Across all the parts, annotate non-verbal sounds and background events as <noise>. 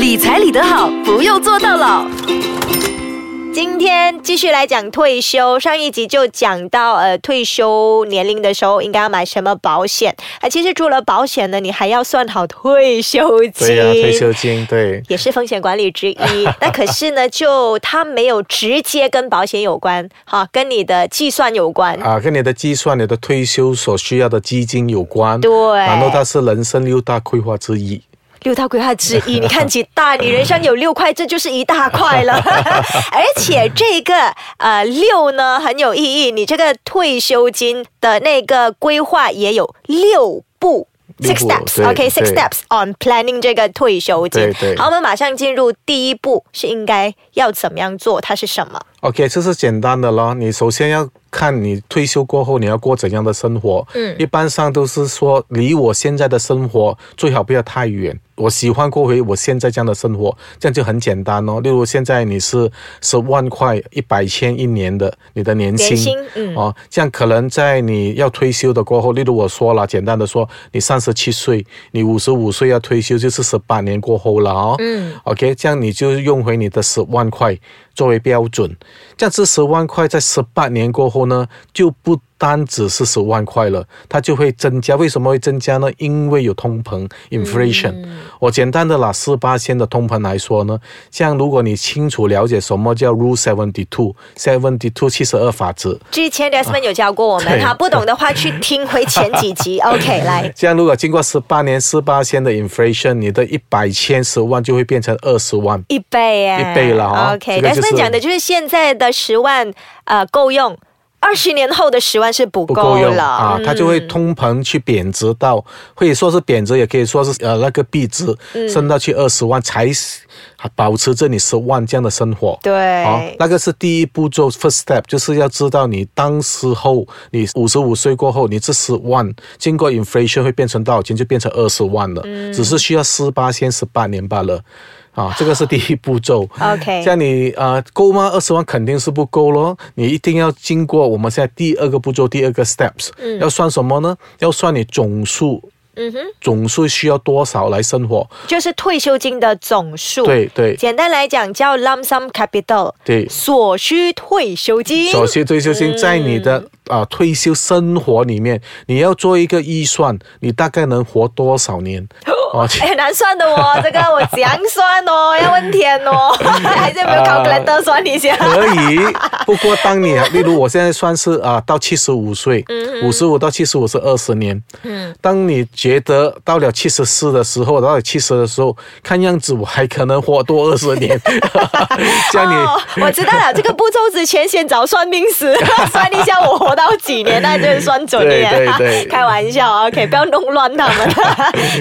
理财理得好，不用做到老。今天继续来讲退休，上一集就讲到，呃，退休年龄的时候应该要买什么保险啊？其实除了保险呢，你还要算好退休金。对呀、<laughs> 退休金对。也是风险管理之一。<laughs> 那可是呢，就它没有直接跟保险有关，哈，跟你的计算有关。啊，跟你的计算、你的退休所需要的基金有关。对然后它是人生六大规划之一。六大规划之一，<laughs> 你看几大？你人生有六块，这就是一大块了。<laughs> 而且这个呃六呢很有意义，你这个退休金的那个规划也有六步。Six steps, OK, six steps on planning 这个退休金好，我们马上进入第一步，是应该要怎么样做？它是什么？OK，这是简单的咯。你首先要看你退休过后你要过怎样的生活。嗯一般上都是说离我现在的生活最好不要太远。我喜欢过回我现在这样的生活，这样就很简单哦。例如现在你是十万块一百千一年的你的年薪，年薪嗯哦，这样可能在你要退休的过后，例如我说了，简单的说，你三十七岁，你五十五岁要退休，就是十八年过后了哦。嗯，OK，这样你就用回你的十万块作为标准，这样这十万块在十八年过后呢，就不单只是十万块了，它就会增加。为什么会增加呢？因为有通膨 （inflation）。我简单的拿四八线的通膨来说呢，像如果你清楚了解什么叫 Rule Seventy Two，Seventy Two 七十二法则。之前 Desmond 有教过我们，对哈，不懂的话去听回前几集。<laughs> OK，来，这样如果经过十八年四八线的 inflation，你的一百千十万就会变成二十万。一倍耶，一倍了哈 OK，这个就是 Desmond 讲的就是现在的十万，呃，够用。二十年后的十万是不不够用啊，嗯。它就会通膨去贬值到，可以说是贬值，也可以说是呃那个币值嗯升到去二十万，才保持着你十万这样的生活。对，好，那个是第一步骤，first step，就是要知道你当时候，你五十五岁过后，你这十万经过 inflation 会变成多少钱，就变成二十万了，嗯。只是需要十八先十八年罢了。啊，这个是第一步骤。OK 这样你呃够吗？二十万肯定是不够咯，你一定要经过我们现在第二个步骤，第二个 steps，、要算什么呢？要算你总数，嗯哼，总数需要多少来生活？就是退休金的总数。对对简单来讲叫 lump sum capital，对。所需退休金。所需，退休金在你的啊、退休生活里面，你要做一个预算，你大概能活多少年？<laughs> 哦，哎，很难算的哦，<laughs> 这个我怎样算哦？要问天哦，<laughs> 还是有没有 calculator 算一下？可以。不过，当 <laughs> 你例如我现在算是啊、到七十五岁，五十五到七十五是二十年。嗯，当你觉得到了七十四的时候，到了七十的时候，看样子我还可能活多二十年。这样我知道了，这个步骤之前先找算命师算一下我活到几年，那就是算准一点。对对对开玩笑，OK，不要弄乱他们，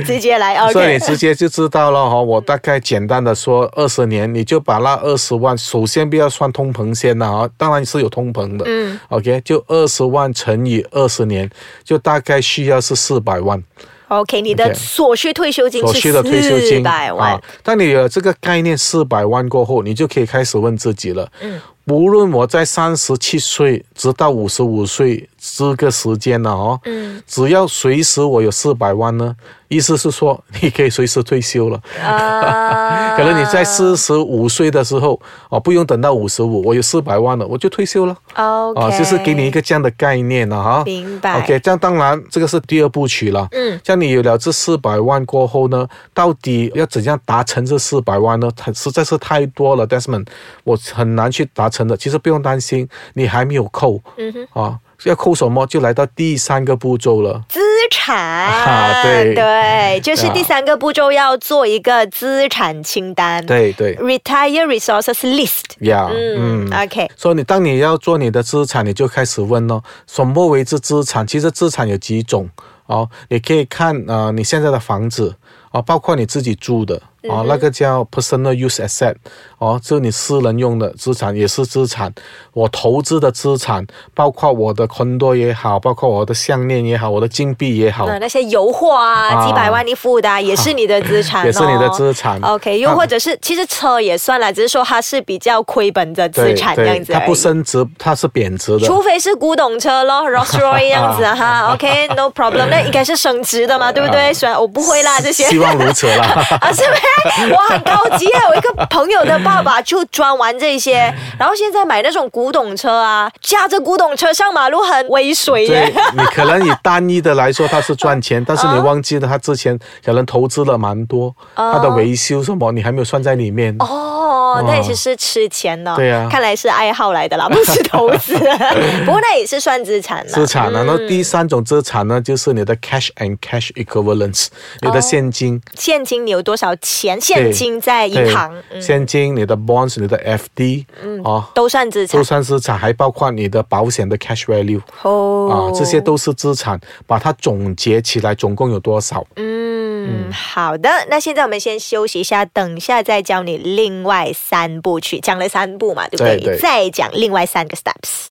直接来所以你。直接就知道了哈。我大概简单的说，二十年你就把那二十万，首先不要算通膨先了啊，当然是有通膨的。嗯，OK，就二十万乘以二十年，就大概需要是四百万。OK，你的所需退休金是所需的退休金百万啊。。当你有了这个概念四百万过后，你就可以开始问自己了。嗯，无论我在三十七岁直到五十五岁这个时间呢，哦，嗯只要随时我有四百万呢，意思是说你可以随时退休了。啊 <laughs> 可能你在四十五岁的时候，啊，不用等到五十五，我有四百万了，我就退休了。OK，啊，就是给你一个这样的概念了哈。明白 OK，这样当然这个是第二部曲了。嗯，像你有了这四百万过后呢，到底要怎样达成这四百万呢？它实在是太多了，Desmond，我很难去达成的。其实不用担心，你还没有扣。嗯哼。啊，要扣什么？就来到第三个步骤了。资产，啊对对，就是啊第三个步骤要做一个资产清单，对对，retire resources list。呀，嗯嗯。，OK，所以你当你要做你的资产，你就开始问哦，什么为之资产？其实资产有几种哦，你可以看呃你现在的房子啊、哦，包括你自己住的哦，那个叫 personal use asset 哦，这你私人用的资产也是资产。我投资的资产，包括我的 condo 也好，包括我的项链也好，我的金币也好，那那些油货啊，啊几百万一付的啊，也是你的资产、哦，也是你的资产 OK，又或者是其实车也算了，只是说它是比较亏本的资产这样子它不升值，它是贬值的。除非是古董车咯，Rolls Royce 这样子啊哈，OK，no problem，那应该是升值的嘛，对不对？虽然我不会啦这些，希望如此啦。<laughs> 啊是不是我很高级啊！我一个朋友的爸爸就专玩这些，然后现在买那种古董车啊，驾着古董车上马路很威水对耶。<laughs> 你可能以单一的来说他是赚钱，但是你忘记了他之前可能投资了蛮多，他的维修什么你还没有算在里面。哦，那也是是吃钱的。对啊看来是爱好来的啦，不是投资。<laughs> 不过那也是算资产啦。资产，然后第三种资产呢，就是你的 cash and cash equivalents，你的现金，现金你有多少钱？现金在银行，嗯，现金、你的 bonds、你的 FD，哦，都算资产都。算资产，还包括你的保险的 cash value 哦啊，这些都是资产，把它总结起来，总共有多少？嗯，好的。那现在我们先休息一下，等一下再教你另外三部曲，讲了三步嘛，对不对？对对再讲另外三个 steps。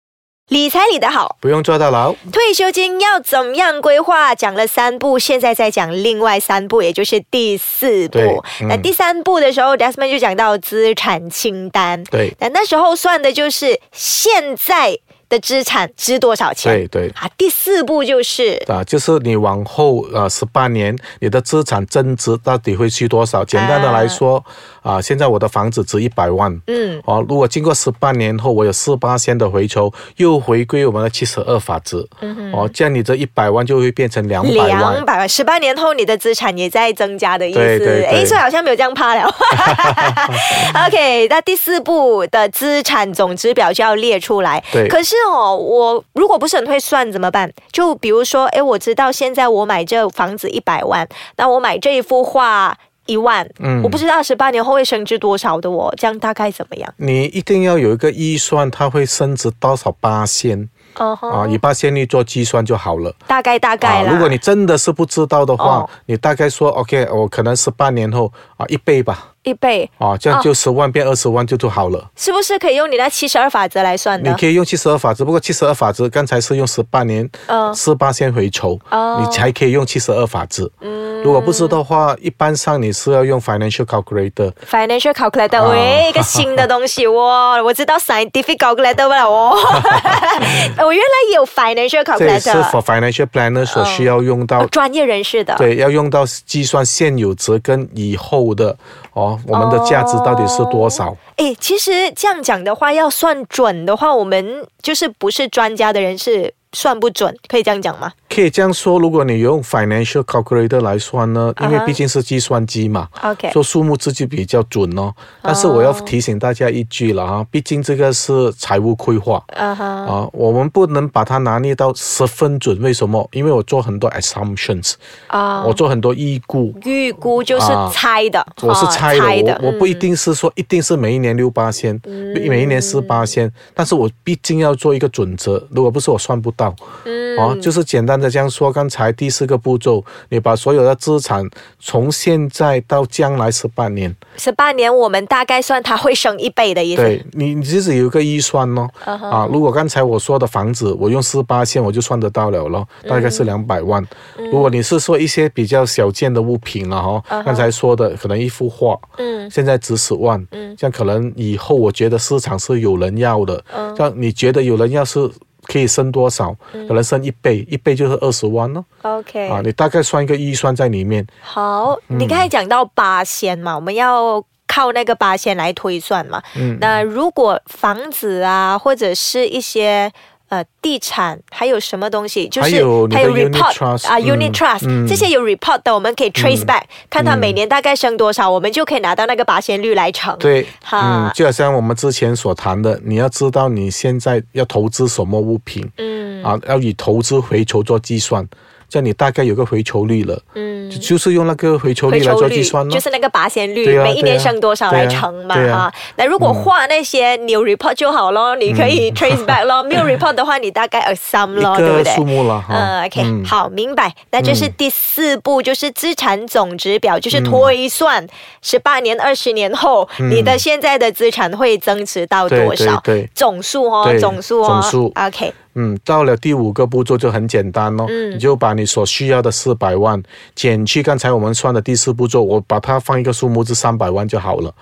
理财理得好，不用坐到牢。退休金要怎么样规划？讲了三步，现在再讲另外三步，也就是第四步。嗯那第三步的时候，Desmond 就讲到资产清单。对那那时候算的就是现在的资产值多少钱。对对。啊，第四步就是啊，就是你往后呃十八年，你的资产增值到底会去多少？简单的来说，啊、现在我的房子值一百万，嗯，哦，如果经过十八年后，我有四八仙的回抽，又回归我们的七十二法则，哦，这样你这一百万就会变成两百万两万。百万，十八年后你的资产也在增加的意思。对对对诶，所以好像没有这样怕了。<laughs> OK，那第四步的资产总值表就要列出来。对可是哦，我如果不是很会算怎么办？就比如说，诶，我知道现在我买这房子一百万，那我买这一幅画。一万，嗯我不知道十八年后会升值多少的哦，这样大概怎么样？你一定要有一个预算，它会升值多少八仙嗯哼，啊？以八仙率做计算就好了。大概大概啦。啊，如果你真的是不知道的话，哦你大概说 OK，我可能十八年后啊一倍吧，一倍，啊，这样就十万变二十万就就好了。是不是可以用你那七十二法则来算的？你可以用七十二法则，不过七十二法则刚才是用十八年嗯四八先回酬，哦你才可以用七十二法则。嗯如果不是的话，一般上你是要用 financial calculator。Financial calculator，、啊喂，一个新的东西哦，<laughs> 我知道 scientific calculator 了哦，<laughs> 我原来也有 financial 这也是 calculator，是 for financial planner 所需要用到，哦专业人士的。对，要用到计算现有值跟以后的哦，我们的价值到底是多少？诶，其实这样讲的话，要算准的话，我们就是不是专家的人是算不准，可以这样讲吗可以这样说，如果你用 financial calculator 来算呢，因为啊哈毕竟是计算机嘛。？OK，做数目字就比较准哦，但是我要提醒大家一句了啊，毕竟这个是财务规划，嗯哼，啊，我们不能把它拿捏到十分准。为什么？因为我做很多 assumptions，、啊我做很多预估，预估就是啊猜的，我是啊猜的，我我不一嗯定是说一定是每一年六八千，每一年四八千，但是我毕竟要做一个准则，如果不是我算不到。嗯哦，就是简单的这样说。刚才第四个步骤，你把所有的资产从现在到将来十八年，十八年，我们大概算它会升一倍的意思。对你，你自己有一个预算咯。啊，如果刚才我说的房子，我用四八线我就算得到了咯，大概是两百万。如果你是说一些比较小件的物品了哈，刚才说的可能一幅画，嗯现在值十万，嗯这样可能以后我觉得市场是有人要的，嗯这样你觉得有人要是可以升多少？可能升一倍，一倍就是二十万咯。，OK，啊，你大概算一个预算在里面。好，嗯你刚才讲到八仙嘛，我们要靠那个八仙来推算嘛。嗯，那如果房子啊，或者是一些呃地产，还有什么东西，就是还有 report 啊、嗯 unit trust、嗯。这些有 report 的，我们可以 trace back，、看它每年大概升多少，我们就可以拿到那个八仙率来乘。对，哈。嗯，就好像我们之前所谈的，你要知道你现在要投资什么物品，嗯。啊，要以投资回酬做计算，这样你大概有个回酬率了，嗯就就是用那个回酬率来做计算咯。就是那个拔仙率，啊每一年升多少来乘嘛哈。那如果画那些你有 report 就好咯，你可以 <laughs> trace back 咯。没有 report 的话，你大概 assume 咯，对不对个数？目了哈。嗯，OK，、嗯好，明白。那就是第四步，就是资产总值表，就是推算十八年、二十年后，你的现在的资产会增值到多少？嗯对对对总数哦，对总数哦，总数 OK，嗯，到了第五个步骤就很简单咯，嗯你就把你所需要的四百万减去刚才我们算的第四步骤，我把它放一个数目是三百万就好了。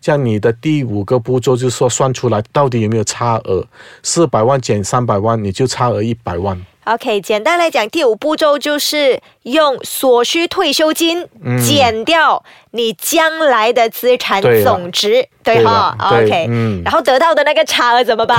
这样你的第五个步骤就是说算出来到底有没有差额，四百万减三百万，你就差额一百万。OK，简单来讲，第五步骤就是用所需退休金嗯减掉你将来的资产总值，对对哈？OK，嗯然后得到的那个差额怎么办？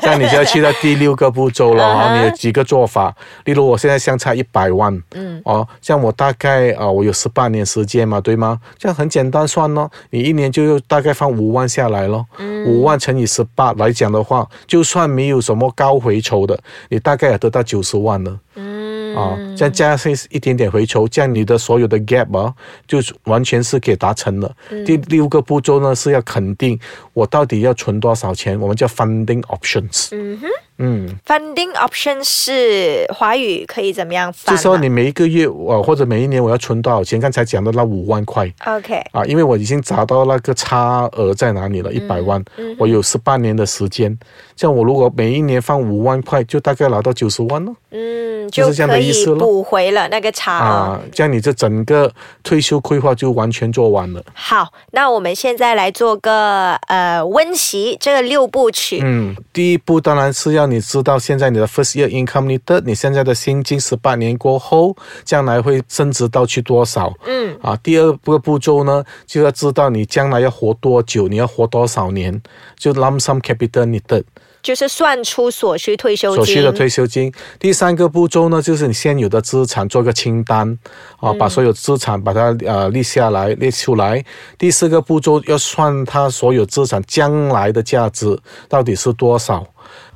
这样你就要去到第六个步骤了。<laughs> 你有几个做法？例如我现在相差一百万，嗯，哦，像我大概啊、我有十八年时间嘛，对吗？这样很简单算咯，你一年就大概放五万下来咯，五、万乘以十八来讲的话，就算没有什么高回酬的，你大概也得到九十万了。嗯，啊，这样加上一点点回抽，这样你的所有的 gap 啊，就是完全是可以达成了。第六个步骤呢是要肯定我到底要存多少钱，我们叫 funding options。嗯哼，嗯，Funding option 是华语可以怎么样？就说你每一个月呃或者每一年我要存多少钱，刚才讲的那五万块。OK，啊，因为我已经找到那个差额在哪里了，一百万，我有十八年的时间，这样我如果每一年放五万块，就大概拿到九十万咯。嗯，就是这样的意思咯补回了那个差额。啊，这样你这整个退休规划就完全做完了。好，那我们现在来做个呃温习这个六部曲。嗯，第一步当然是要你知道现在你的 first year income 你的你现在的薪金十八年过后将来会升值到去多少。嗯，啊，第二个步骤呢，就要知道你将来要活多久，你要活多少年，就 lump sum capital 你的就是算出所需退休金。所需的退休金。第三个步骤呢，就是你现有的资产做个清单，啊，嗯把所有资产把它呃列下来列出来。第四个步骤要算它所有资产将来的价值到底是多少。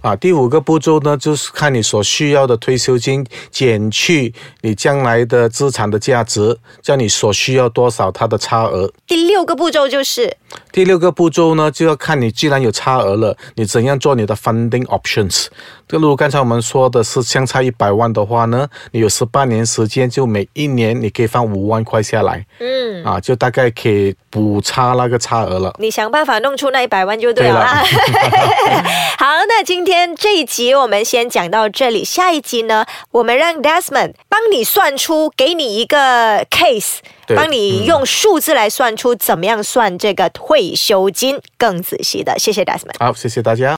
啊，第五个步骤呢，就是看你所需要的退休金减去你将来的资产的价值，叫你所需要多少它的差额。第六个步骤就是第六个步骤呢，就要看你既然有差额了，你怎样做你的 funding options。就如刚才我们说的是相差一百万的话呢，你有十八年时间，就每一年你可以放五万块下来，嗯。啊，就大概可以补差那个差额了。你想办法弄出那一百万就对了对了啊！<laughs> 好，那今天这一集我们先讲到这里，下一集呢，我们让 Desmond 帮你算出，给你一个 case，帮你用数字来算出怎么样算这个退休金更仔细的。谢谢 Desmond。好，谢谢大家。